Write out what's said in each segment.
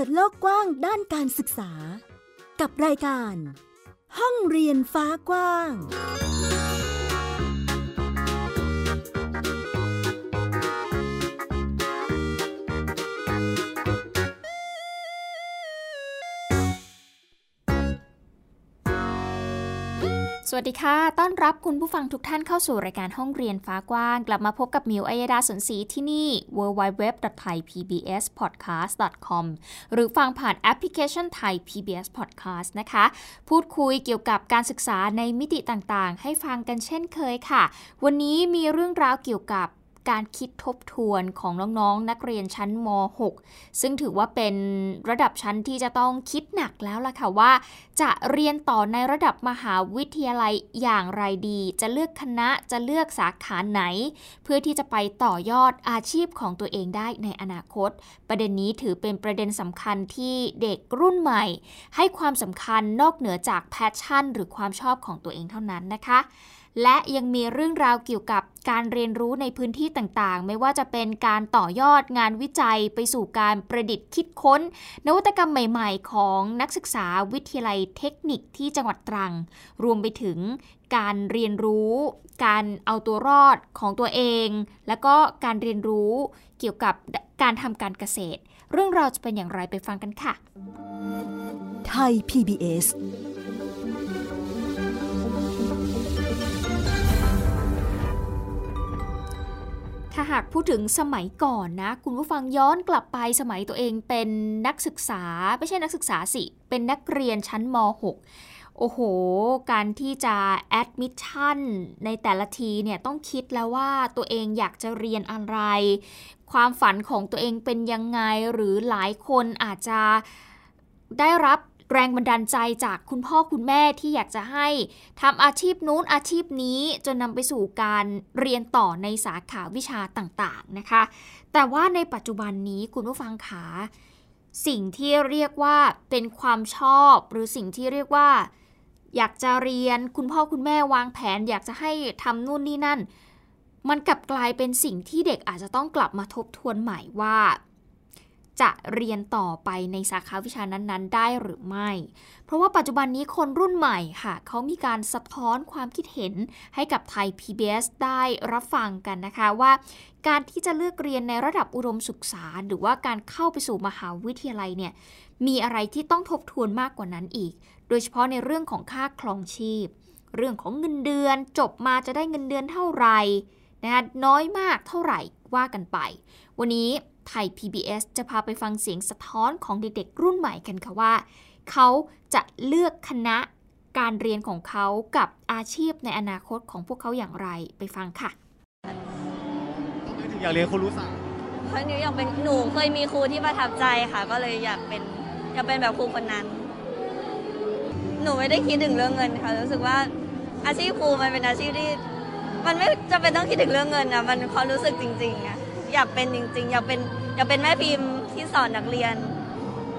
ปิดโลกกว้างด้านการศึกษา กับรายการ ห้องเรียนฟ้ากว้าง สวัสดีค่ะ ต้อนรับคุณผู้ฟังทุกท่านเข้าสู่รายการห้องเรียนฟ้ากว้าง กลับมาพบกับมิวอัยดาสนศรีที่นี่ www.thaipbspodcast.com หรือฟังผ่านแอปพลิเคชันไทย PBS Podcast นะคะ พูดคุยเกี่ยวกับการศึกษาในมิติต่างๆ ให้ฟังกันเช่นเคยค่ะ วันนี้มีเรื่องราวเกี่ยวกับ การคิดทบทวนของน้องๆนนักเรียนชั้นม .6 ซึ่งถือว่าเป็นระดับชั้นที่จะต้องคิดหนักแล้วล่ะค่ะว่า จะเรียนต่อในระดับมหาวิทยาลัยอย่างไรดี จะเลือกคณะจะเลือกสาขาไหน เพื่อที่จะไปต่อยอดอาชีพของตัวเองได้ในอนาคต ประเด็นนี้ถือเป็นประเด็นสำคัญที่เด็กรุ่นใหม่ ให้ความสำคัญนอกเหนือจากแพชชั่น หรือความชอบของตัวเองเท่านั้นนะคะ และยังมีเรื่องราวเกี่ยวกับการเรียนรู้ในพื้นที่ต่างๆ ไม่ว่าจะเป็นการต่อยอดงานวิจัยไปสู่การประดิษฐ์คิดค้น นวัตกรรมใหม่ ๆ ของนักศึกษาวิทยาลัยเทคนิคที่จังหวัดตรัง รวมไปถึงการเรียนรู้ การเอาตัวรอดของตัวเอง แล้วก็การเรียนรู้เกี่ยวกับการทำการเกษตร เรื่องราวจะเป็นอย่างไรไปฟังกันค่ะ ไทย PBS ถ้าหากพูดถึงสมัยก่อนนะ คุณผู้ฟังย้อนกลับไปสมัยตัวเองเป็นนักศึกษา ไม่ใช่นักศึกษาสิ เป็นนักเรียนชั้นม .6 โอ้โห การที่จะแอดมิชชั่นในแต่ละทีเนี่ยต้องคิดแล้วว่าตัวเองอยากจะเรียนอะไร ความฝันของตัวเองเป็นยังไงหรือหลายคนอาจจะได้รับ แรงบันดาลใจจากคุณพ่อคุณแม่ที่อยากจะให้ทำอาชีพนู้นอาชีพนี้จนนำไปสู่การเรียนต่อในสาขาวิชาต่างๆนะคะ แต่ว่าในปัจจุบันนี้คุณผู้ฟังขาสิ่งที่เรียกว่าเป็นความชอบ หรือสิ่งที่เรียกว่า อยากจะเรียนคุณพ่อคุณแม่วางแผน อยากจะให้ทำนู่นนี่นั่น มันกลับกลายเป็นสิ่งที่เด็กอาจจะต้องกลับมาทบทวนใหม่ว่า จะเรียนต่อไปในสาขาวิชานั้นๆ ได้หรือไม่ เพราะว่าปัจจุบันนี้คนรุ่นใหม่ค่ะ เขามีการสะท้อนความคิดเห็นให้กับไทย PBS ได้รับฟังกันนะคะว่า การที่จะเลือกเรียนในระดับอุดมศึกษา หรือว่าการเข้าไปสู่มหาวิทยาลัยเนี่ยมีอะไรที่ต้องทบทวนมากกว่านั้นอีก โดยเฉพาะในเรื่องของค่าครองชีพ เรื่องของเงินเดือน จบมาจะได้เงินเดือนเท่าไหร่นะคะน้อยมากเท่าไหร่ว่ากันไป วันนี้ ไทย PBS จะพาไปฟังเสียงสะท้อนของเด็กๆ รุ่นใหม่กันค่ะว่า เขาจะเลือกคณะการเรียนของเขากับอาชีพในอนาคตของพวกเขาอย่างไรไปฟังค่ะอยากเรียนครูรู้ศาสตร์เพราะหนูอยากเป็นหนูเคยมีครูที่ประทับใจค่ะ ก็เลยอยากเป็นอยากเป็นแบบครูคนนั้น หนูไม่ได้คิดถึงเรื่องเงินค่ะรู้สึกว่าอาชีพครูมันเป็นอาชีพที่ มันไม่จะเป็นต้องคิดถึงเรื่องเงินอะมันความรู้สึกจริงๆอะ อยากเป็นจริง ๆ อยากเป็นอยากเป็นแม่พิมพ์ที่สอนนักเรียน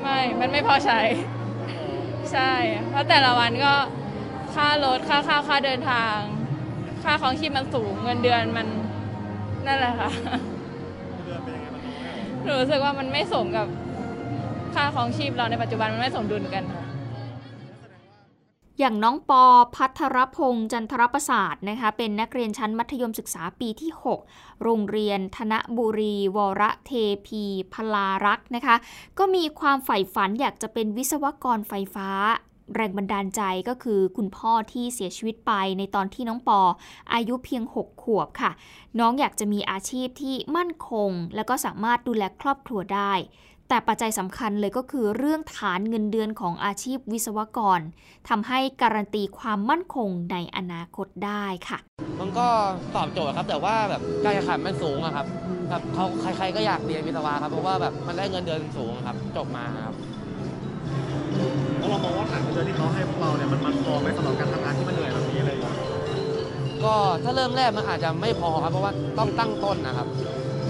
ไม่ มันไม่พอใช้ ใช่ เพราะแต่ละวันก็ค่ารถค่าข้าวค่าเดินทาง ค่าของชีพมันสูงเงินเดือนมันนั่นแหละค่ะหนูรู้สึกว่ามันไม่สมกับค่าของชีพเราในปัจจุบันมันไม่สมดุลกันค่ะ อย่างน้องปอพัทรพงษ์จันทรประสาทนะคะเป็นนักเรียนชั้นมัธยมศึกษาปีที่ 6 โรงเรียนธนบุรี วรเทพีพลารักษ์นะคะ ก็มีความใฝ่ฝันอยากจะเป็นวิศวกรไฟฟ้าแรงบันดาลใจก็คือคุณพ่อที่เสียชีวิตไปในตอนที่น้องปอ อายุเพียง 6 ขวบค่ะ น้องอยากจะมีอาชีพที่มั่นคง แล้วก็สามารถดูแลครอบครัวได้ แต่ปัจจัยสำคัญเลยก็คือเรื่องฐานเงินเดือนของอาชีพวิศวกรทำให้การันตีความมั่นคงในอนาคตได้ค่ะ มันก็ตอบโจทย์ครับ แต่ว่าแบบการแข่งขันมันสูงอะครับแบบเขาใครๆก็อยากเรียนวิศวะครับเพราะว่าแบบมันได้เงินเดือนสูงครับ จบมาครับแล้วเรามองว่าฐานเงินเดือนที่เขาให้พวกเราเนี่ยมันมันพอไหมสำหรับการทำงานที่มันเหนื่อยแบบนี้เลยก็ถ้าเริ่มแรกมันอาจจะไม่พอครับเพราะว่าต้องตั้งต้นนะครับ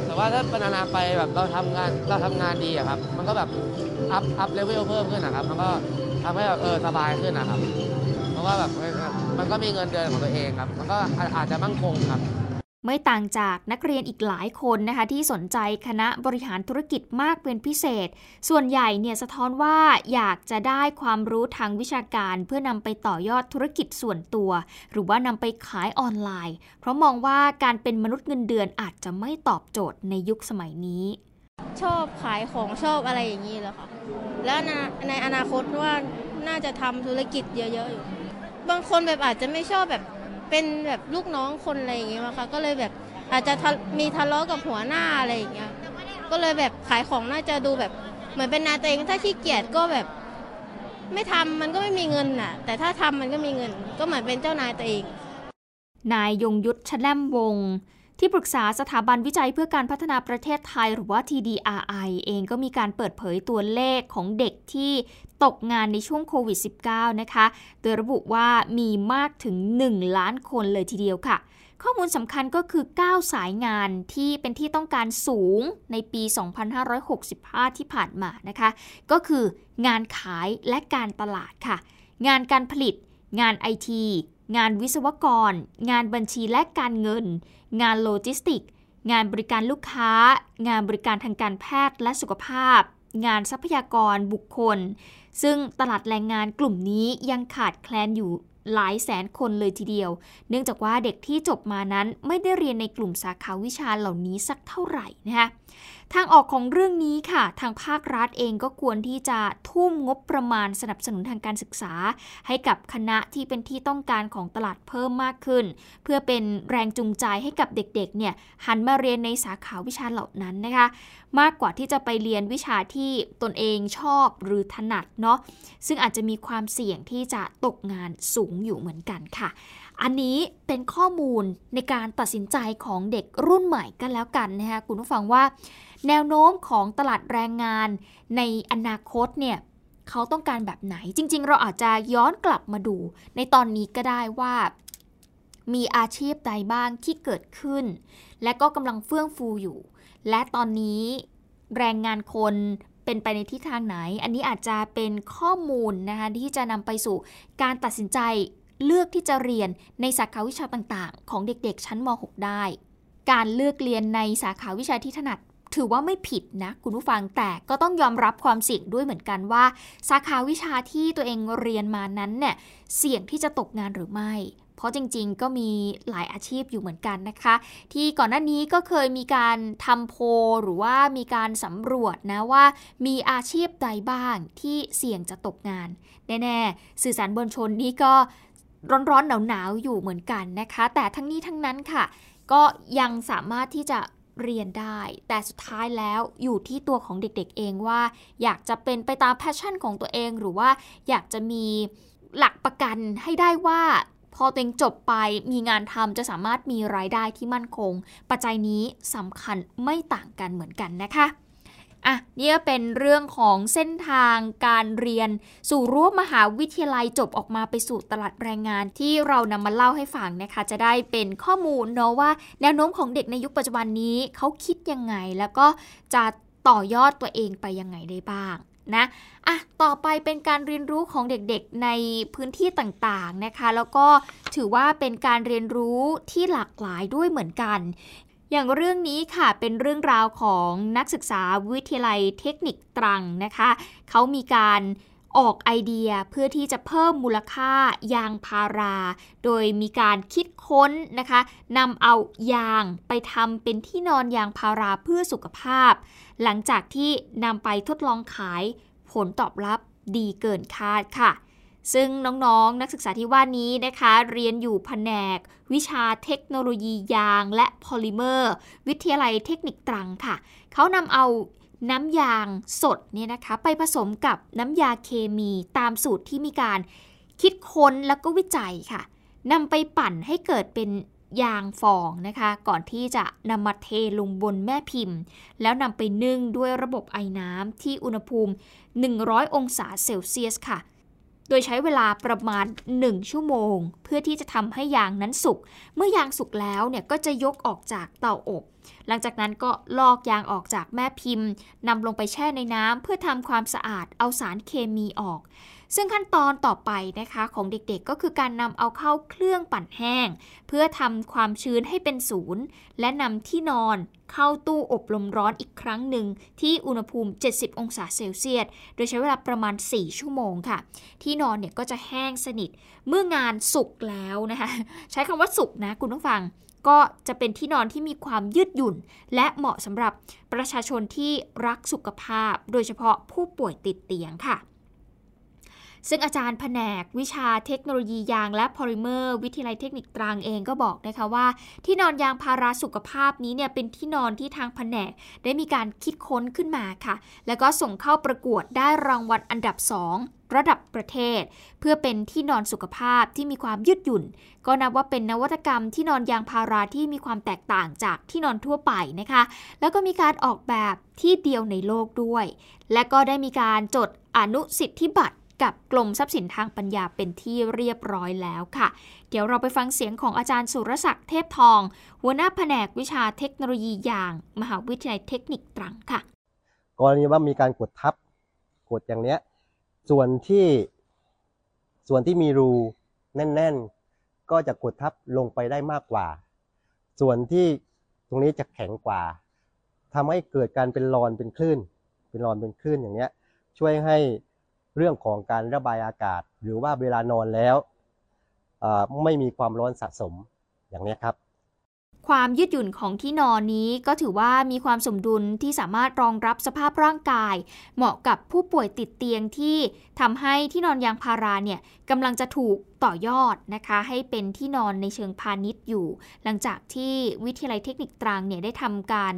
แต่ว่าถ้าพัฒนาไปแบบเราทำงานเราทำงานดีอะครับ มันก็แบบ up up level เพิ่มขึ้นนะครับ มันก็ทำให้แบบเออสบายขึ้นนะครับ เพราะว่าแบบมันก็มีเงินเดือนของตัวเองครับ มันก็อาจจะมั่งคงครับ ไม่ต่างจากนักเรียนอีกหลายคนนะคะที่สนใจคณะบริหารธุรกิจมากเป็นพิเศษ ส่วนใหญ่เนี่ยสะท้อนว่าอยากจะได้ความรู้ทางวิชาการ เพื่อนำไปต่อยอดธุรกิจส่วนตัว หรือว่านำไปขายออนไลน์ เพราะมองว่าการเป็นมนุษย์เงินเดือนอาจจะไม่ตอบโจทย์ในยุคสมัยนี้ ชอบขายของชอบอะไรอย่างนี้แหละค่ะแล้วในในอนาคตว่าน่าจะทำธุรกิจเยอะๆอยู่บางคนแบบอาจจะไม่ชอบแบบ เป็นแบบลูกน้องคนอะไรอย่างเงี้ยมั้งคะก็เลยแบบอาจจะทะมีทะเลาะกับหัวหน้าอะไรอย่างเงี้ยก็เลยแบบขายของน่าจะดูแบบเหมือนเป็นนายตัวเองถ้าขี้เกียจก็แบบ ไม่ทำมันก็ไม่มีเงินน่ะ แต่ถ้าทำมันก็มีเงิน ก็เหมือนเป็นเจ้านายตัวเอง นายยงยุทธชแลมวงศ์ ที่ปรึกษาสถาบันวิจัยเพื่อการพัฒนาประเทศไทยหรือว่า TDRI เองก็มีการเปิดเผยตัวเลขของเด็กที่ตกงานในช่วงโควิด -19 นะคะ โดยระบุว่ามีมากถึง 1 ล้านคนเลยทีเดียวค่ะ ข้อมูลสำคัญก็คือ 9 สายงานที่เป็นที่ต้องการสูงในปี 2565 ที่ผ่านมานะคะ ก็คืองานขายและการตลาดค่ะ งานการผลิต งานไอที งานวิศวกร งานบัญชีและการเงิน งานโลจิสติก งานบริการลูกค้า งานบริการทางการแพทย์และสุขภาพ งานทรัพยากรบุคคล ซึ่งตลาดแรงงานกลุ่มนี้ยังขาดแคลนอยู่หลายแสนคนเลยทีเดียว เนื่องจากว่าเด็กที่จบมานั้นไม่ได้เรียนในกลุ่มสาขาวิชาเหล่านี้สักเท่าไหร่นะคะ ทางออกของเรื่องนี้ค่ะ ทางภาครัฐเองก็ควรที่จะทุ่มงบประมาณสนับสนุนทางการศึกษา ให้กับคณะที่เป็นที่ต้องการของตลาดเพิ่มมากขึ้น เพื่อเป็นแรงจูงใจให้กับเด็กๆเนี่ยหันมาเรียนในสาขาวิชาเหล่านั้นนะคะ มากกว่าที่จะไปเรียนวิชาที่ตนเองชอบหรือถนัดเนาะซึ่งอาจจะมีความเสี่ยงที่จะตกงานสูงอยู่เหมือนกันค่ะ อันนี้เป็นข้อมูลในการตัดสินใจของเด็กรุ่นใหม่กันแล้วกันนะคะคุณผู้ฟังว่า แนวโน้มของตลาดแรงงานในอนาคตเนี่ยเขาต้องการแบบไหน จริง ๆ เราอาจจะย้อนกลับมาดู ในตอนนี้ก็ได้ว่า มีอาชีพใดบ้างที่เกิดขึ้น และก็กำลังเฟื่องฟูอยู่ และตอนนี้แรงงานคนเป็นไปในทิศทางไหน อันนี้อาจจะเป็นข้อมูลนะคะที่จะนำไปสู่การตัดสินใจ เลือกที่จะเรียนในสาขาวิชาต่างๆ ของเด็กๆ ชั้นม .6 ได้ การเลือกเรียนในสาขาวิชาที่ถนัด ถือว่าไม่ผิดนะคุณผู้ฟังแต่ก็ต้องยอมรับความเสี่ยงด้วยเหมือนกันว่า สาขาวิชาที่ตัวเองเรียนมานั้นเนี่ยเสี่ยงที่จะตกงานหรือไม่เพราะจริงๆ ก็มีหลายอาชีพอยู่เหมือนกันนะคะ ที่ก่อนหน้านี้ก็เคยมีการทำโพหรือว่ามีการสำรวจนะว่า มีอาชีพใดบ้างที่เสี่ยงจะตกงาน แน่ๆ สื่อสารบนชนนี่ก็ ร้อนๆหนาวๆอยู่เหมือนกันนะคะ แต่ทั้งนี้ทั้งนั้นค่ะ ก็ยังสามารถที่จะเรียนได้ แต่สุดท้ายแล้วอยู่ที่ตัวของเด็กๆเองว่า อยากจะเป็นไปตาม passion ของตัวเองหรือว่าอยากจะมีหลักประกันให้ได้ว่า พอตัวเองจบไปมีงานทำจะสามารถมีรายได้ที่มั่นคง ปัจจัยนี้สำคัญไม่ต่างกันเหมือนกันนะคะ อะนี่เป็นเรื่องของเส้นทางการเรียน สู่รั้วมหาวิทยาลัยจบออกมาไปสู่ตลาดแรงงานที่เรานำมาเล่าให้ฟังนะคะ จะได้เป็นข้อมูลเนาะว่า แนวโน้มของเด็กในยุคปัจจุบันนี้เขาคิดยังไง แล้วก็จะต่อยอดตัวเองไปยังไงได้บ้างนะอะต่อไปเป็นการเรียนรู้ของเด็กๆในพื้นที่ต่างๆนะคะ แล้วก็ถือว่าเป็นการเรียนรู้ที่หลากหลายด้วยเหมือนกัน อย่างเรื่องนี้ค่ะเป็นเรื่องราวของนักศึกษาวิทยาลัยเทคนิคตรังนะคะ เขามีการออกไอเดียเพื่อที่จะเพิ่มมูลค่ายางพารา โดยมีการคิดค้นนะคะนำเอายางไปทำเป็นที่นอนยางพาราเพื่อสุขภาพ หลังจากที่นำไปทดลองขายผลตอบรับดีเกินคาดค่ะ ซึ่งน้องๆ นักศึกษาที่ว่านี้นะคะ เรียนอยู่แผนก วิชาเทคโนโลยียางและพอลิเมอร์ วิทยาลัยเทคนิคตรังค่ะ เขานำเอาน้ำยางสดเนี่ยนะคะ ไปผสมกับน้ำยาเคมีตามสูตรที่มีการคิดค้นแล้วก็วิจัยค่ะนำไปปั่นให้เกิดเป็นยางฟองนะคะ ก่อนที่จะนำมาเทลงบนแม่พิมพ์ แล้วนำไปนึ่งด้วยระบบไอ้น้ำที่อุณหภูมิ 100 องศาเซลเซียสค่ะ โดยใช้เวลาประมาณ 1 ชั่วโมง เพื่อที่จะทำให้ยางนั้นสุก เมื่อยางสุกแล้วเนี่ยก็จะยกออกจากเตาอบ หลังจากนั้นก็ลอกยางออกจากแม่พิมพ์นำลงไปแช่ในน้ำเพื่อทำความสะอาดเอาสารเคมีออก ซึ่งขั้นตอนต่อไปนะคะของเด็กๆก็คือการนำเอาเข้าเครื่องปั่นแห้ง เพื่อทำความชื้นให้เป็นศูนย์ และนำที่นอนเข้าตู้อบลมร้อนอีกครั้งหนึ่ง ที่อุณหภูมิ 70 องศาเซลเซียส โดยใช้เวลาประมาณ 4 ชั่วโมงค่ะ ที่นอนเนี่ยก็จะแห้งสนิท เมื่องานสุกแล้วนะคะ ใช้คำว่าสุกนะคุณผู้ฟังก็จะเป็นที่นอนที่มีความยืดหยุ่น และเหมาะสำหรับประชาชนที่รักสุขภาพ โดยเฉพาะผู้ป่วยติดเตียงค่ะ ซึ่งอาจารย์แผนกวิชาเทคโนโลยียางและพอลิเมอร์ วิทยาลัยเทคนิคตรังเองก็บอกนะคะว่า ที่นอนยางพาราสุขภาพนี้เนี่ยเป็นที่นอนที่ทางแผนกได้มีการคิดค้นขึ้นมาค่ะ แล้วก็ส่งเข้าประกวดได้รางวัลอันดับ 2ระดับประเทศ เพื่อเป็นที่นอนสุขภาพที่มีความยืดหยุ่น ก็นับว่าเป็นนวัตกรรมที่นอนยางพาราที่มีความแตกต่างจากที่นอนทั่วไปนะคะ แล้วก็มีการออกแบบที่เดียวในโลกด้วย และก็ได้มีการจดอนุสิทธิบัตร กับกรมทรัพย์สินทางปัญญาเป็นที่เรียบร้อยแล้วค่ะ เดี๋ยวเราไปฟังเสียงของอาจารย์สุรศักดิ์เทพทอง หัวหน้าแผนกวิชาเทคโนโลยียาง มหาวิทยาลัยเทคนิคตรังค่ะ กรณีว่ามีการกดทับกดอย่างเนี้ยส่วนที่ส่วนที่มีรูแน่น ๆ ก็จะกดทับลงไปได้มากกว่า ส่วนที่ตรงนี้จะแข็งกว่าทำให้เกิดการเป็นรอนเป็นคลื่น เป็นรอนเป็นคลื่นอย่างเนี้ยช่วยให้ เรื่องของการระบายอากาศ หรือว่าเวลานอนแล้วไม่มีความร้อนสะสมอย่างนี้ครับ ความยืดหยุ่นของที่นอนนี้ก็ถือว่ามีความสมดุลที่สามารถรองรับสภาพร่างกาย เหมาะกับผู้ป่วยติดเตียงที่ทำให้ที่นอนยางพาราเนี่ยกำลังจะถูกต่อยอดนะคะ ให้เป็นที่นอนในเชิงพาณิชย์อยู่ หลังจากที่วิทยาลัยเทคนิคตรังเนี่ยได้ทำการ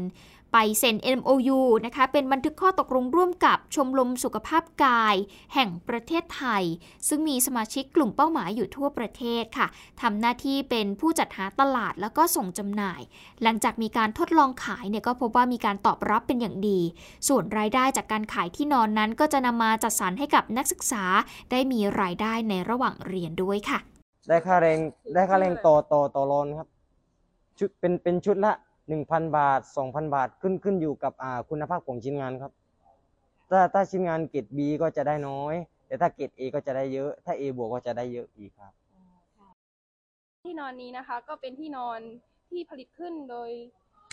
ไปเซ็น MOU นะคะเป็นบันทึกข้อตกลงร่วมกับชมรมสุขภาพกาย แห่งประเทศไทย ซึ่งมีสมาชิกกลุ่มเป้าหมายอยู่ทั่วประเทศค่ะทำหน้าที่เป็นผู้จัดหาตลาดแล้วก็ส่งจำหน่าย หลังจากมีการทดลองขายเนี่ยก็พบว่ามีการตอบรับเป็นอย่างดี ส่วนรายได้จากการขายที่นอนนั้น ก็จะนำมาจัดสรรให้กับนักศึกษา ได้มีรายได้ในระหว่างเรียนด้วยค่ะ ได้ค่าแรงได้ค่าแรงต่อต่อต่อรอนครับชุดเป็นเป็นชุดละ หนึ่งพันบาทสองพันบาทขึ้นขึ้นอยู่กับอ่าคุณภาพของชิ้นงานครับ ถ้าถ้าชิ้นงานเกรด B ก็จะได้น้อย แต่ถ้าเกรด A ก็จะได้เยอะ ถ้า A บวกก็จะได้เยอะอีกครับ ที่นอนนี้นะคะก็เป็นที่นอนที่ผลิตขึ้นโดย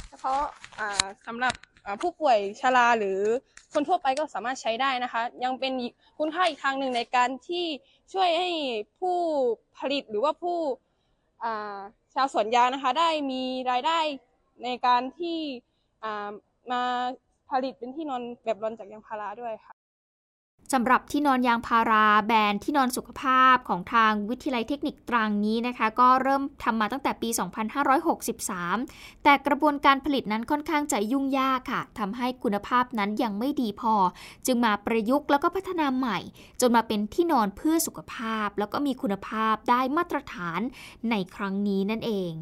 เฉพาะอ่าสำหรับอ่าผู้ป่วยชราหรือคนทั่วไปก็สามารถใช้ได้นะคะ ยังเป็นคุณค่าอีกทางหนึ่งในการที่ช่วยให้ผู้ผลิตหรือว่าผู้อ่าชาวสวนยางนะคะ ได้มีรายได้ ในการที่มาผลิตเป็นที่นอนแบบรอนจากยางพาราด้วยค่ะ สำหรับที่นอนยางพาราแบรนด์ที่นอนสุขภาพของทางวิทยาลัยเทคนิคตรังนี้นะคะ ก็เริ่มทำมาตั้งแต่ปี 2563 แต่กระบวนการผลิตนั้นค่อนข้างจะยุ่งยากค่ะทำให้คุณภาพนั้นยังไม่ดีพอ จึงมาประยุกต์แล้วก็พัฒนาใหม่ จนมาเป็นที่นอนเพื่อสุขภาพ แล้วก็มีคุณภาพได้มาตรฐานในครั้งนี้นั่นเอง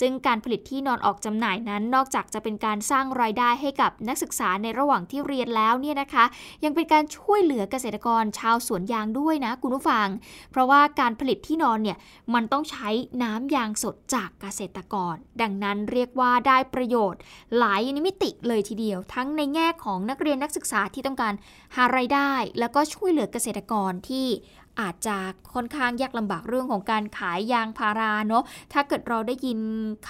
ซึ่งการผลิตที่นอนออกจำหน่ายนั้น นอกจากจะเป็นการสร้างรายได้ให้กับนักศึกษาในระหว่างที่เรียนแล้วเนี่ยนะคะ ยังเป็นการช่วยเหลือกษตรกรชาวสวนยางด้วยนะคุณผู้ฟัง เพราะว่าการผลิตที่นอนเนี่ยมันต้องใช้น้ำยางสดจากเกษตรกร ดังนั้นเรียกว่าได้ประโยชน์ หลายมิติเลยทีเดียว ทั้งในแง่ของนักเรียนนักศึกษาที่ต้องการหารายได้ แล้วก็ช่วยเหลือเกษตรกรที่อาจจะค่อนข้างยากลำบากเรื่องของการขายยางพาราเนาะ ถ้าเกิดเราได้ยิน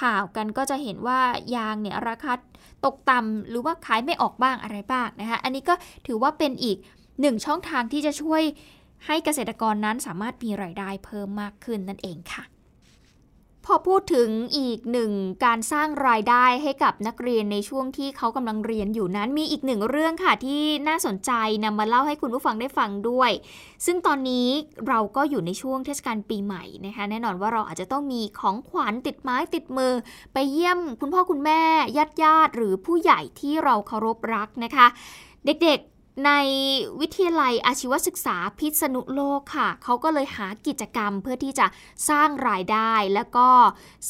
ข่าวกันก็จะเห็นว่ายางเนี่ยราคาตกต่ำหรือว่าขายไม่ออกบ้างอะไรบ้างนะคะ อันนี้ก็ถือว่าเป็นอีก หนึ่งช่องทางที่จะช่วยให้เกษตรกรนั้นสามารถมีรายได้เพิ่มมากขึ้นนั่นเองค่ะ พอพูดถึงอีกหนึ่งการสร้างรายได้ให้กับนักเรียนในช่วงที่เขากำลังเรียนอยู่นั้น มีอีกหนึ่งเรื่องค่ะที่น่าสนใจนำมาเล่าให้คุณผู้ฟังได้ฟังด้วย ซึ่งตอนนี้เราก็อยู่ในช่วงเทศกาลปีใหม่นะคะ แน่นอนว่าเราอาจจะต้องมีของขวัญติดไม้ติดมือ ไปเยี่ยมคุณพ่อคุณแม่ญาติญาติหรือผู้ใหญ่ที่เราเคารพรักนะคะ เด็กๆ ในวิทยาลัยอาชีวศึกษาพิษณุโลกค่ะ เขาก็เลยหากิจกรรมเพื่อที่จะสร้างรายได้ แล้วก็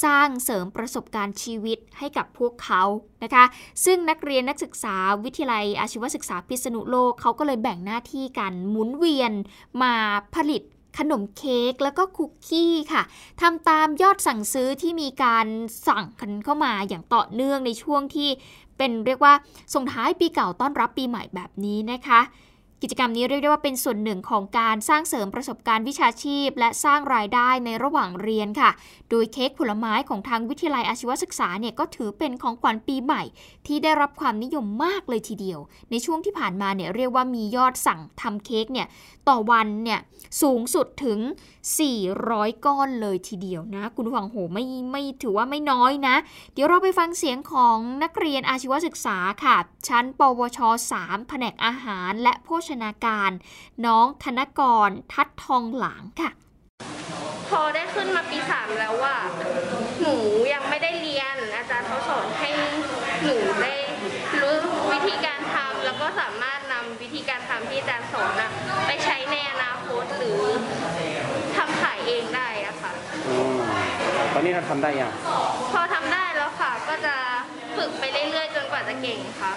สร้างเสริมประสบการณ์ชีวิตให้กับพวกเขานะคะ ซึ่งนักเรียนนักศึกษาวิทยาลัยอาชีวศึกษาพิษณุโลกเขาก็เลยแบ่งหน้าที่กันหมุนเวียนมาผลิตขนมเค้กแล้วก็คุกกี้ค่ะทำตามยอดสั่งซื้อที่มีการสั่งกันเข้ามาอย่างต่อเนื่องในช่วงที่ เป็นเรียกว่าส่งท้ายปีเก่าต้อนรับปีใหม่แบบนี้นะคะ กิจกรรมนี้เรียกได้ว่าเป็นส่วนหนึ่งของการสร้างเสริมประสบการณ์วิชาชีพ และสร้างรายได้ในระหว่างเรียนค่ะ โดยเค้กผลไม้ของทางวิทยาลัยอาชีวศึกษาเนี่ยก็ถือเป็นของขวัญปีใหม่ ที่ได้รับความนิยมมากเลยทีเดียว ในช่วงที่ผ่านมาเนี่ยเรียกว่ามียอดสั่งทำเค้กเนี่ยต่อวันเนี่ยสูงสุดถึง 400 ก้อนเลยทีเดียวนะ คุณผู้ฟังโหไม่ไม่ถือว่าไม่น้อยนะ เดี๋ยวเราไปฟังเสียงของนักเรียนอาชีวศึกษาค่ะ ชั้น ปวช 3 แผนกอาหาร และโภชนาการ น้องธนกรทัดทองหลางค่ะ พอได้ขึ้นมาปีสามแล้วว่าหนูยังไม่ได้เรียน อาจารย์เขาสอนให้หนูได้รู้วิธีการทำแล้วก็สามารถนำวิธีการทำที่อาจารย์สอนนะไปใช้ในอนาคตหรือทำขายเองได้อะค่ะตอนนี้เราทำได้ยังพอทำได้แล้วค่ะก็จะฝึกไปเรื่อยๆ จนกว่าจะเก่งค่ะ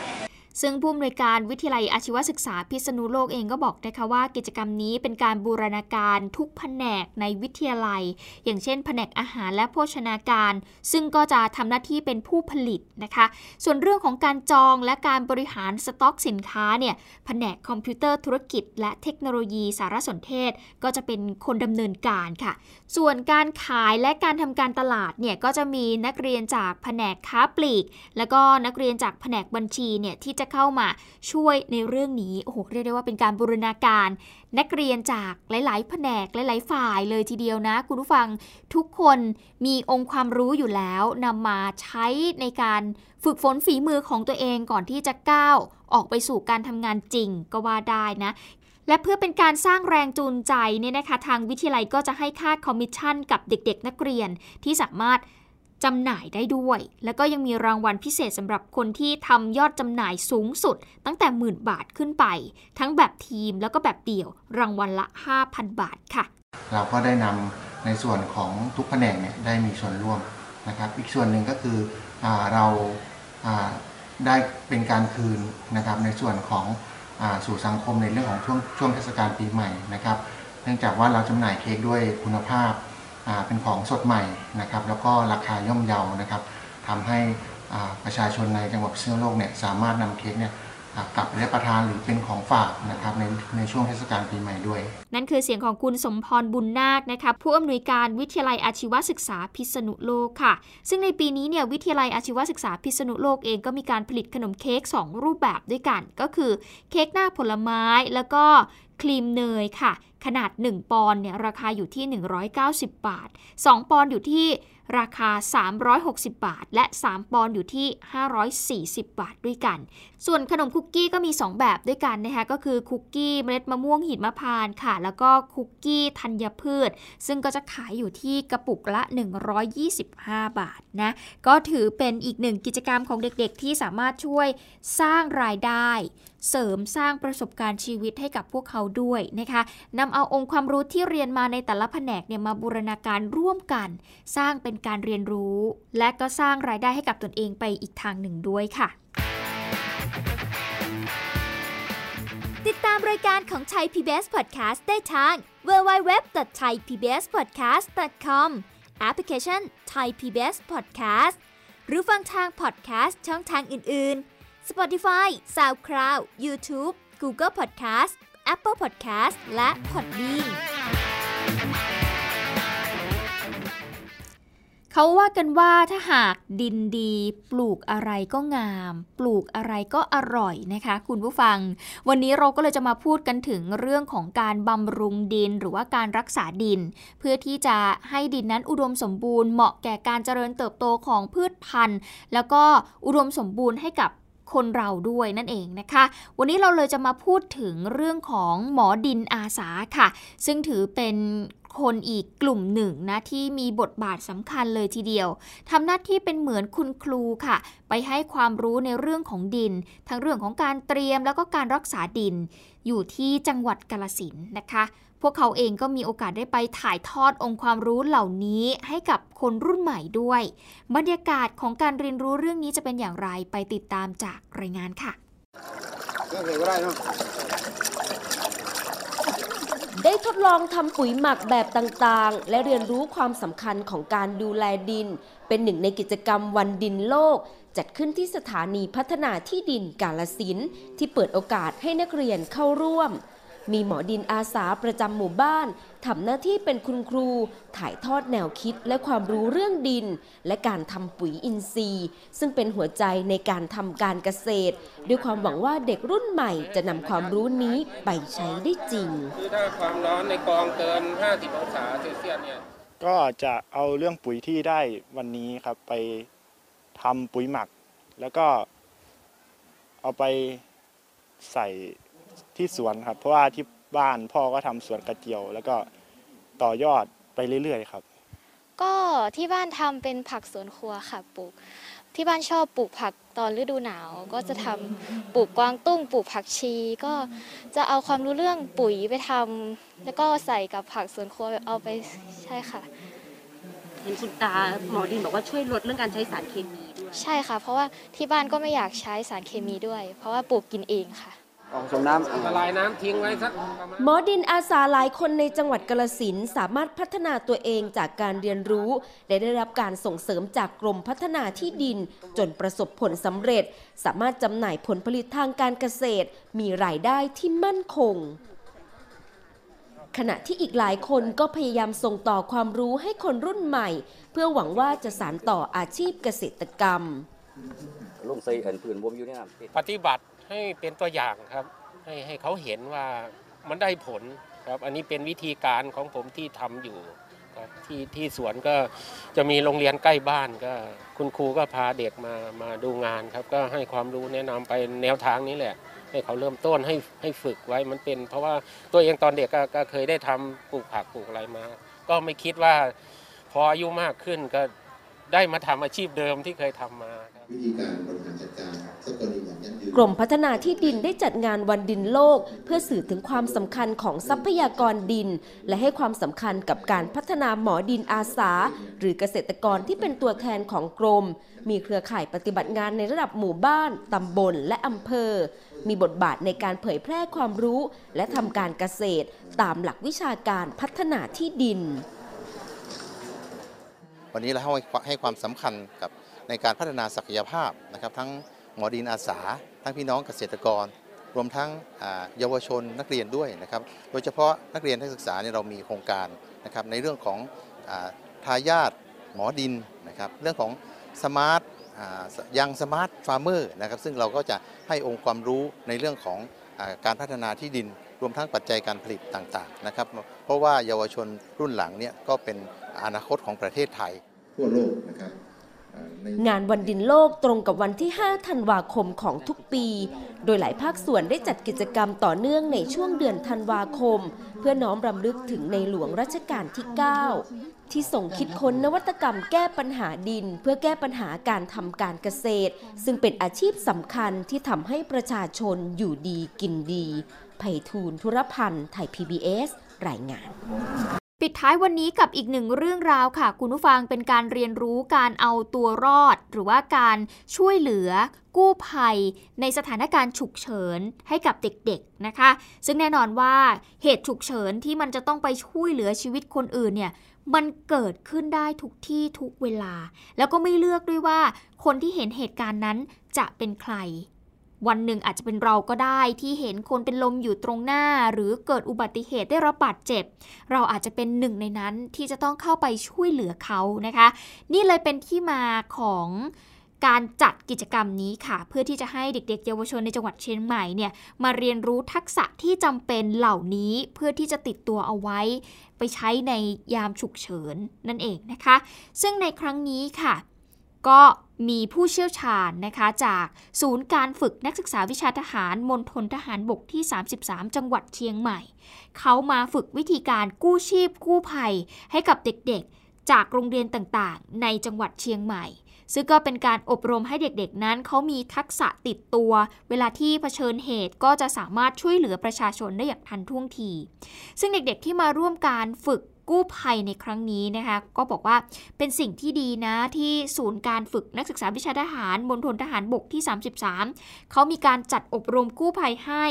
ซึ่งผู้อำนวยการวิทยาลัยอาชีวศึกษาพิษณุโลกเองก็บอกนะคะว่ากิจกรรมนี้เป็นการบูรณาการทุกแผนกในวิทยาลัย อย่างเช่น แผนกอาหารและโภชนาการ ซึ่งก็จะทำหน้าที่เป็นผู้ผลิตนะคะ ส่วนเรื่องของการจองและการบริหารสต็อกสินค้าเนี่ยแผนกคอมพิวเตอร์ธุรกิจ และเทคโนโลยีสารสนเทศ ก็จะเป็นคนดำเนินการค่ะ ส่วนการขายและการทำการตลาดเนี่ยก็จะมีนักเรียนจากแผนกค้าปลีก แล้วก็นักเรียนจากแผนกบัญชีเนี่ยที่จะเข้ามาช่วยในเรื่องนี้โอ้โหเรียกได้ว่าเป็นการบูรณาการ นักเรียนจากหลาย ๆ แผนกหลาย ๆ ฝ่ายเลยทีเดียวนะ คุณผู้ฟังทุกคนมีองค์ความรู้อยู่แล้วนำมาใช้ในการฝึกฝนฝีมือของตัวเองก่อนที่จะก้าวออกไปสู่การทำงานจริงก็ว่าได้นะและเพื่อเป็นการสร้างแรงจูงใจเนี่ยนะคะ ทางวิทยาลัยก็จะให้ค่าคอมมิชชั่นกับเด็กๆ นักเรียนที่สามารถ จำหน่ายได้ด้วย แล้วก็ยังมีรางวัลพิเศษสำหรับคนที่ทำยอดจำหน่ายสูงสุด ตั้งแต่หมื่นบาทขึ้นไป ทั้งแบบทีมแล้วก็แบบเดี่ยว รางวัลละ 5,000 บาทค่ะ เราก็ได้นำในส่วนของทุกแผนกเนี่ยได้มีส่วนร่วมนะครับอีกส่วนหนึ่งก็คืออเราได้เป็นการคืนนะครับในส่วนของอสู่สังคมในเรื่องของช่วงช่วงเทศกาลปีใหม่นะครับ เนื่องจากว่าเราจำหน่ายเค้กด้วยคุณภาพ เป็นของสดใหม่นะครับ แล้วก็ราคาย่อมเยานะครับทำให้ประชาชนในจังหวัดพิษณุโลกเนี่ยสามารถนำเค้กเนี่ยกลับไปรับประทานหรือเป็นของฝากนะครับในในช่วงเทศกาลปีใหม่ด้วย นั่นคือเสียงของคุณสมพรบุญนาคนะคะผู้อำนวยการวิทยาลัยอาชีวศึกษาพิษณุโลกค่ะ ซึ่งในปีนี้เนี่ยวิทยาลัยอาชีวศึกษาพิษณุโลกเองก็มีการผลิตขนมเค้ก2รูปแบบด้วยกัน ก็คือเค้กหน้าผลไม้แล้วก็ครีมเนยค่ะ ขนาด 1 ปอนด์เนี่ยราคาอยู่ที่ 190 บาท 2 ปอนด์อยู่ที่ ราคา 360 บาท และ 3 ปอนด์อยู่ที่ 540 บาทด้วยกัน ส่วนขนมคุกกี้ก็มี 2 แบบด้วยกันนะคะ ก็คือคุกกี้เมล็ดมะม่วงหิมพานต์ค่ะ แล้วก็คุกกี้ธัญพืช ซึ่งก็จะขายอยู่ที่กระปุกละ 125 บาทนะ ก็ถือเป็นอีกหนึ่งกิจกรรมของเด็กๆ ที่สามารถช่วยสร้างรายได้ เสริมสร้างประสบการณ์ชีวิตให้กับพวกเขาด้วยนะคะนำเอาองค์ความรู้ที่เรียนมาในแต่ละแผนกเนี่ยมาบูรณาการร่วมกัน สร้างเป็นการเรียนรู้ และก็สร้างรายได้ให้กับตนเองไปอีกทางหนึ่งด้วยค่ะ ติดตามรายการของไทย PBS Podcast ได้ทาง www.thaipbspodcast.com แอปพลิเคชัน Thai PBS Podcast หรือฟังทาง podcast ช่องทางอื่น ๆ Spotify SoundCloud YouTube Google Podcast Apple Podcast และ Podbean เขาว่ากันว่าถ้าหากดินดี ปลูกอะไรก็งาม ปลูกอะไรก็อร่อยนะคะ คุณผู้ฟัง วันนี้เราก็เลยจะมาพูดกันถึงเรื่องของการบำรุงดินหรือว่าการรักษาดิน เพื่อที่จะให้ดินนั้นอุดมสมบูรณ์เหมาะแก่การเจริญเติบโตของพืชพันธุ์ แล้วก็อุดมสมบูรณ์ให้กับคนเราด้วยนั่นเองนะคะ วันนี้เราเลยจะมาพูดถึงเรื่องของหมอดินอาสาค่ะ ซึ่งถือเป็น คนอีกกลุ่มหนึ่งนะที่มีบทบาทสำคัญเลยทีเดียวทำหน้าที่เป็นเหมือนคุณครูค่ะ ไปให้ความรู้ในเรื่องของดิน ทั้งเรื่องของการเตรียมแล้วก็การรักษาดิน อยู่ที่จังหวัดกาลสินนะคะ พวกเขาเองก็มีโอกาสได้ไปถ่ายทอดองค์ความรู้เหล่านี้ให้กับคนรุ่นใหม่ด้วย บรรยากาศของการเรียนรู้เรื่องนี้จะเป็นอย่างไรไปติดตามจากรายงานค่ะก็เลยก็ได้เนาะ ได้ทดลองทำปุ๋ยหมักแบบต่างๆ และเรียนรู้ความสำคัญของการดูแลดิน เป็นหนึ่งในกิจกรรมวันดินโลก จัดขึ้นที่สถานีพัฒนาที่ดินกาลสินที่เปิดโอกาสให้นักเรียนเข้าร่วม มีหมอดินอาสาประจำหมู่บ้านทำหน้าที่เป็นคุณครู ถ่ายทอดแนวคิดและความรู้เรื่องดิน และการทำปุ๋ยอินทรีย์ ซึ่งเป็นหัวใจในการทำการเกษตร ด้วยความหวังว่าเด็กรุ่นใหม่จะนำความรู้นี้ไปใช้ได้จริง คือถ้าความร้อนในกองเกิน 50 องศาเซลเซียสเนี่ยก็จะเอาเรื่องปุ๋ยที่ได้วันนี้ครับไปทำปุ๋ยหมัก แล้วก็เอาไปใส่ ที่สวนครับ เพราะว่าที่บ้านพ่อก็ทำสวนกระเจียว แล้วก็ต่อยอดไปเรื่อยๆครับ ก็ที่บ้านทำเป็นผักสวนครัวค่ะปลูก ที่บ้านชอบปลูกผักตอนฤดูหนาว ก็จะทำปลูกกวางตุ้ง ปลูกผักชี ก็จะเอาความรู้เรื่องปุ๋ยไปทำแล้วก็ใส่กับผักสวนครัวเอาไปใช่ค่ะเห็นคุณตาหมอดินบอกว่าช่วยลดเรื่องการใช้สารเคมีด้วย ใช่ค่ะ เพราะว่าที่บ้านก็ไม่อยากใช้สารเคมีด้วย เพราะว่าปลูกกินเองค่ะ กองส่งน้ำละลายน้ำทิ้งไว้สักประมาณหมอดินอาสาหลายคนในจังหวัดกาลสินธุ์สามารถพัฒนาตัวเองจากการเรียนรู้ และได้รับการส่งเสริมจากกรมพัฒนาที่ดิน จนประสบผลสำเร็จ สามารถจำหน่ายผลผลิตทางการเกษตร มีรายได้ที่มั่นคง ขณะที่อีกหลายคนก็พยายามส่งต่อความรู้ให้คนรุ่นใหม่ เพื่อหวังว่าจะสานต่ออาชีพเกษตรกรรมลงใส่อันพื้นบ่มอยู่ในน้ำปฏิบัติ ให้เป็นตัวอย่างครับ ให้ให้เขาเห็นว่ามันได้ผลครับ อันนี้เป็นวิธีการของผมที่ทำอยู่ครับที่ที่สวนก็จะมีโรงเรียนใกล้บ้านก็ คุณครูก็พาเด็กมามาดูงานครับ ก็ให้ความรู้แนะนำไปแนวทางนี้แหละ ให้เขาเริ่มต้นให้ให้ฝึกไว้มันเป็น เพราะว่าตัวเองตอนเด็กก็ก็เคยได้ทำปลูกผักปลูกอะไรมา ก็ไม่คิดว่าพออายุมากขึ้นก็ได้มาทำอาชีพเดิมที่เคยทำมาวิธีการบริหารจัดการทรัพยากรดิ กรมพัฒนาที่ดินได้จัดงานวันดินโลก เพื่อสื่อถึงความสำคัญของทรัพยากรดิน และให้ความสำคัญกับการพัฒนาหมอดินอาสา หรือเกษตรกรที่เป็นตัวแทนของกรม มีเครือข่ายปฏิบัติงานในระดับหมู่บ้านตำบลและอำเภอ มีบทบาทในการเผยแพร่ความรู้ และทำการเกษตร ตามหลักวิชาการพัฒนาที่ดิน วันนี้เราให้ให้ความสำคัญกับในการพัฒนาศักยภาพนะครับทั้งหมอดินอาสา ทั้งพี่น้องเกษตรกร รวมทั้งเยาวชนนักเรียนด้วยนะครับ โดยเฉพาะนักเรียนนักศึกษาเนี่ยเรามีโครงการนะครับในเรื่องของอทายาทหมอดินนะครับเรื่องของ smart Young Smart Farmer นะครับซึ่งเราก็จะให้องค์ความรู้ในเรื่องของอการพัฒนาที่ดิน รวมทั้งปัจจัยการผลิตต่างๆนะครับเพราะว่าเยาวชนรุ่นหลังเนี่ยก็เป็นอนาคตของประเทศไทยทั่วโลกนะครับ งานวันดินโลกตรงกับวันที่ 5 ธันวาคมของทุกปี โดยหลายภาคส่วนได้จัดกิจกรรมต่อเนื่องในช่วงเดือนธันวาคม เพื่อน้อมรำลึกถึงในหลวงรัชกาลที่ 9 ที่ส่งคิดค้นนวัตกรรมแก้ปัญหาดิน เพื่อแก้ปัญหาการทำการเกษตร ซึ่งเป็นอาชีพสำคัญที่ทำให้ประชาชนอยู่ดีกินดีไผ่ทูลธุรพันธ์ไทย PBS รายงาน ปิดท้ายวันนี้กับอีกหนึ่งเรื่องราวค่ะ คุณผู้ฟังเป็นการเรียนรู้การเอาตัวรอด หรือว่าการช่วยเหลือกู้ภัย ในสถานการณ์ฉุกเฉินให้กับเด็กๆนะคะ ซึ่งแน่นอนว่าเหตุฉุกเฉินที่มันจะต้องไปช่วยเหลือชีวิตคนอื่นเนี่ยมันเกิดขึ้นได้ทุกที่ทุกเวลา แล้วก็ไม่เลือกด้วยว่า คนที่เห็นเหตุการณ์นั้นจะเป็นใคร วันหนึ่งอาจจะเป็นเราก็ได้ที่เห็นคนเป็นลมอยู่ตรงหน้า หรือเกิดอุบัติเหตุได้รับบาดเจ็บ เราอาจจะเป็นหนึ่งในนั้นที่จะต้องเข้าไปช่วยเหลือเขานะคะ นี่เลยเป็นที่มาของการจัดกิจกรรมนี้ค่ะ เพื่อที่จะให้เด็ก ๆ เยาวชนในจังหวัดเชียงใหม่เนี่ยมาเรียนรู้ทักษะที่จำเป็นเหล่านี้เพื่อที่จะติดตัวเอาไว้ ไปใช้ในยามฉุกเฉินนั่นเองนะคะ ซึ่งในครั้งนี้ค่ะ ก็ มีผู้เชี่ยวชาญนะคะจากศูนย์การฝึกนักศึกษาวิชาทหารมณฑลทหารบกที่ 33 จังหวัดเชียงใหม่ เขามาฝึกวิธีการกู้ชีพกู้ภัยให้กับเด็กๆ จากโรงเรียนต่างๆ ในจังหวัดเชียงใหม่ ซึ่งก็เป็นการอบรมให้เด็กๆนั้น เขามีทักษะติดตัว เวลาที่เผชิญเหตุก็จะสามารถช่วยเหลือประชาชนได้อย่างทันท่วงที ซึ่งเด็กๆที่มาร่วมการฝึก กู้ภัยในครั้งนี้นะคะ ก็บอกว่าเป็นสิ่งที่ดีนะที่ศูนย์การฝึกนักศึกษาวิชาทหารมณฑลทหารบกที่ 33 เขามีการจัดอบรมกู้ภัยให้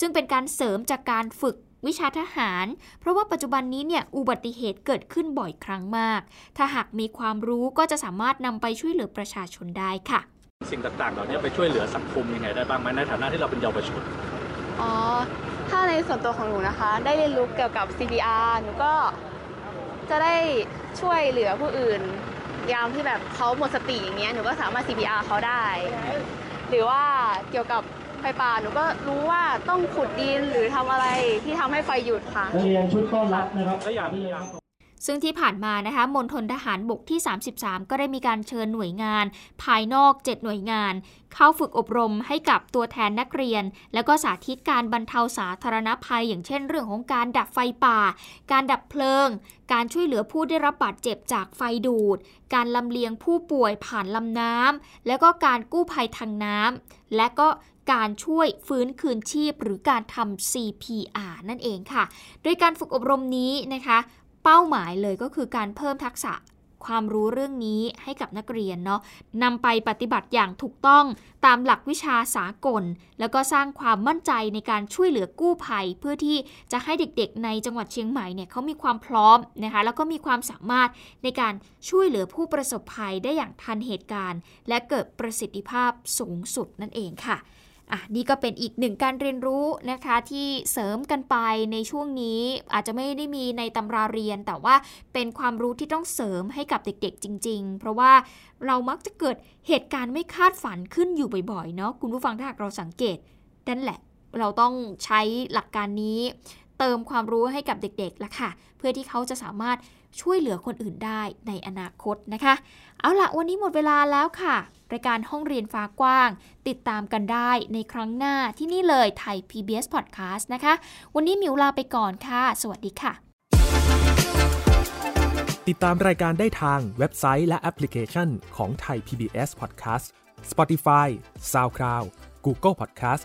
ซึ่งเป็นการเสริมจากการฝึกวิชาทหาร เพราะว่าปัจจุบันนี้เนี่ยอุบัติเหตุเกิดขึ้นบ่อยครั้งมาก ถ้าหากมีความรู้ก็จะสามารถนำไปช่วยเหลือประชาชนได้ค่ะ สิ่งต่างๆ เหล่านี้ไปช่วยเหลือสังคมยังไงได้บ้างไหมในฐานะที่เราเป็นเยาวชนอ๋อถ้าในส่วนตัวของหนูนะคะ ได้เรียนรู้เกี่ยวกับ CPR หนูก็ จะได้ช่วยเหลือผู้อื่น ยามที่แบบเขาหมดสติอย่างเงี้ยหนูก็สามารถ CPR เขาได้ หรือว่าเกี่ยวกับไฟป่าหนูก็รู้ว่าต้องขุดดินหรือทำอะไรที่ทำให้ไฟหยุดค่ะ นักเรียนชุดต้อนรับนะครับก็อยาก ซึ่งที่ผ่านมานะคะมณฑลทหารบกที่ 33 ก็ได้มีการเชิญหน่วยงาน ภายนอก 7 หน่วยงาน เข้าฝึกอบรมให้กับตัวแทนนักเรียน แล้วก็สาธิตการบรรเทาสาธารณภัย อย่างเช่น เรื่องของการดับไฟป่า การดับเพลิง การช่วยเหลือผู้ได้รับบาดเจ็บจากไฟดูด การลำเลียงผู้ป่วยผ่านลำน้ำแล้วก็การกู้ภัยทางน้ำและก็การช่วยฟื้นคืนชีพหรือการทำ CPR นั่นเองค่ะ โดยการฝึกอบรมนี้นะคะ เป้าหมายเลยก็คือการเพิ่มทักษะความรู้เรื่องนี้ให้กับนักเรียนเนาะนำไปปฏิบัติอย่างถูกต้องตามหลักวิชาสากล แล้วก็สร้างความมั่นใจในการช่วยเหลือกู้ภัย เพื่อที่จะให้เด็กๆ ในจังหวัดเชียงใหม่เนี่ยเขามีความพร้อมนะคะแล้วก็มีความสามารถในการช่วยเหลือผู้ประสบภัยได้อย่างทันเหตุการณ์ และเกิดประสิทธิภาพสูงสุดนั่นเองค่ะ อะนี่ก็เป็นอีกหนึ่งการเรียนรู้นะคะที่เสริมกันไปในช่วงนี้อาจจะไม่ได้มีในตำราเรียน แต่ว่าเป็นความรู้ที่ต้องเสริมให้กับเด็กๆจริง ๆ เพราะว่าเรามักจะเกิดเหตุการณ์ไม่คาดฝันขึ้นอยู่บ่อยๆเนาะคุณผู้ฟังถ้าหากเราสังเกตนั่นแหละเราต้องใช้หลักการนี้ เติมความรู้ให้กับเด็กๆละค่ะ เพื่อที่เขาจะสามารถช่วยเหลือคนอื่นได้ในอนาคตนะคะ เอาละวันนี้หมดเวลาแล้วค่ะ รายการห้องเรียนฟ้ากว้าง ติดตามกันได้ในครั้งหน้าที่นี่เลยไทย PBS Podcast นะคะ วันนี้มิวลาไปก่อนค่ะ สวัสดีค่ะ ติดตามรายการได้ทางเว็บไซต์และแอปพลิเคชันของไทย PBS Podcast Spotify SoundCloud Google Podcast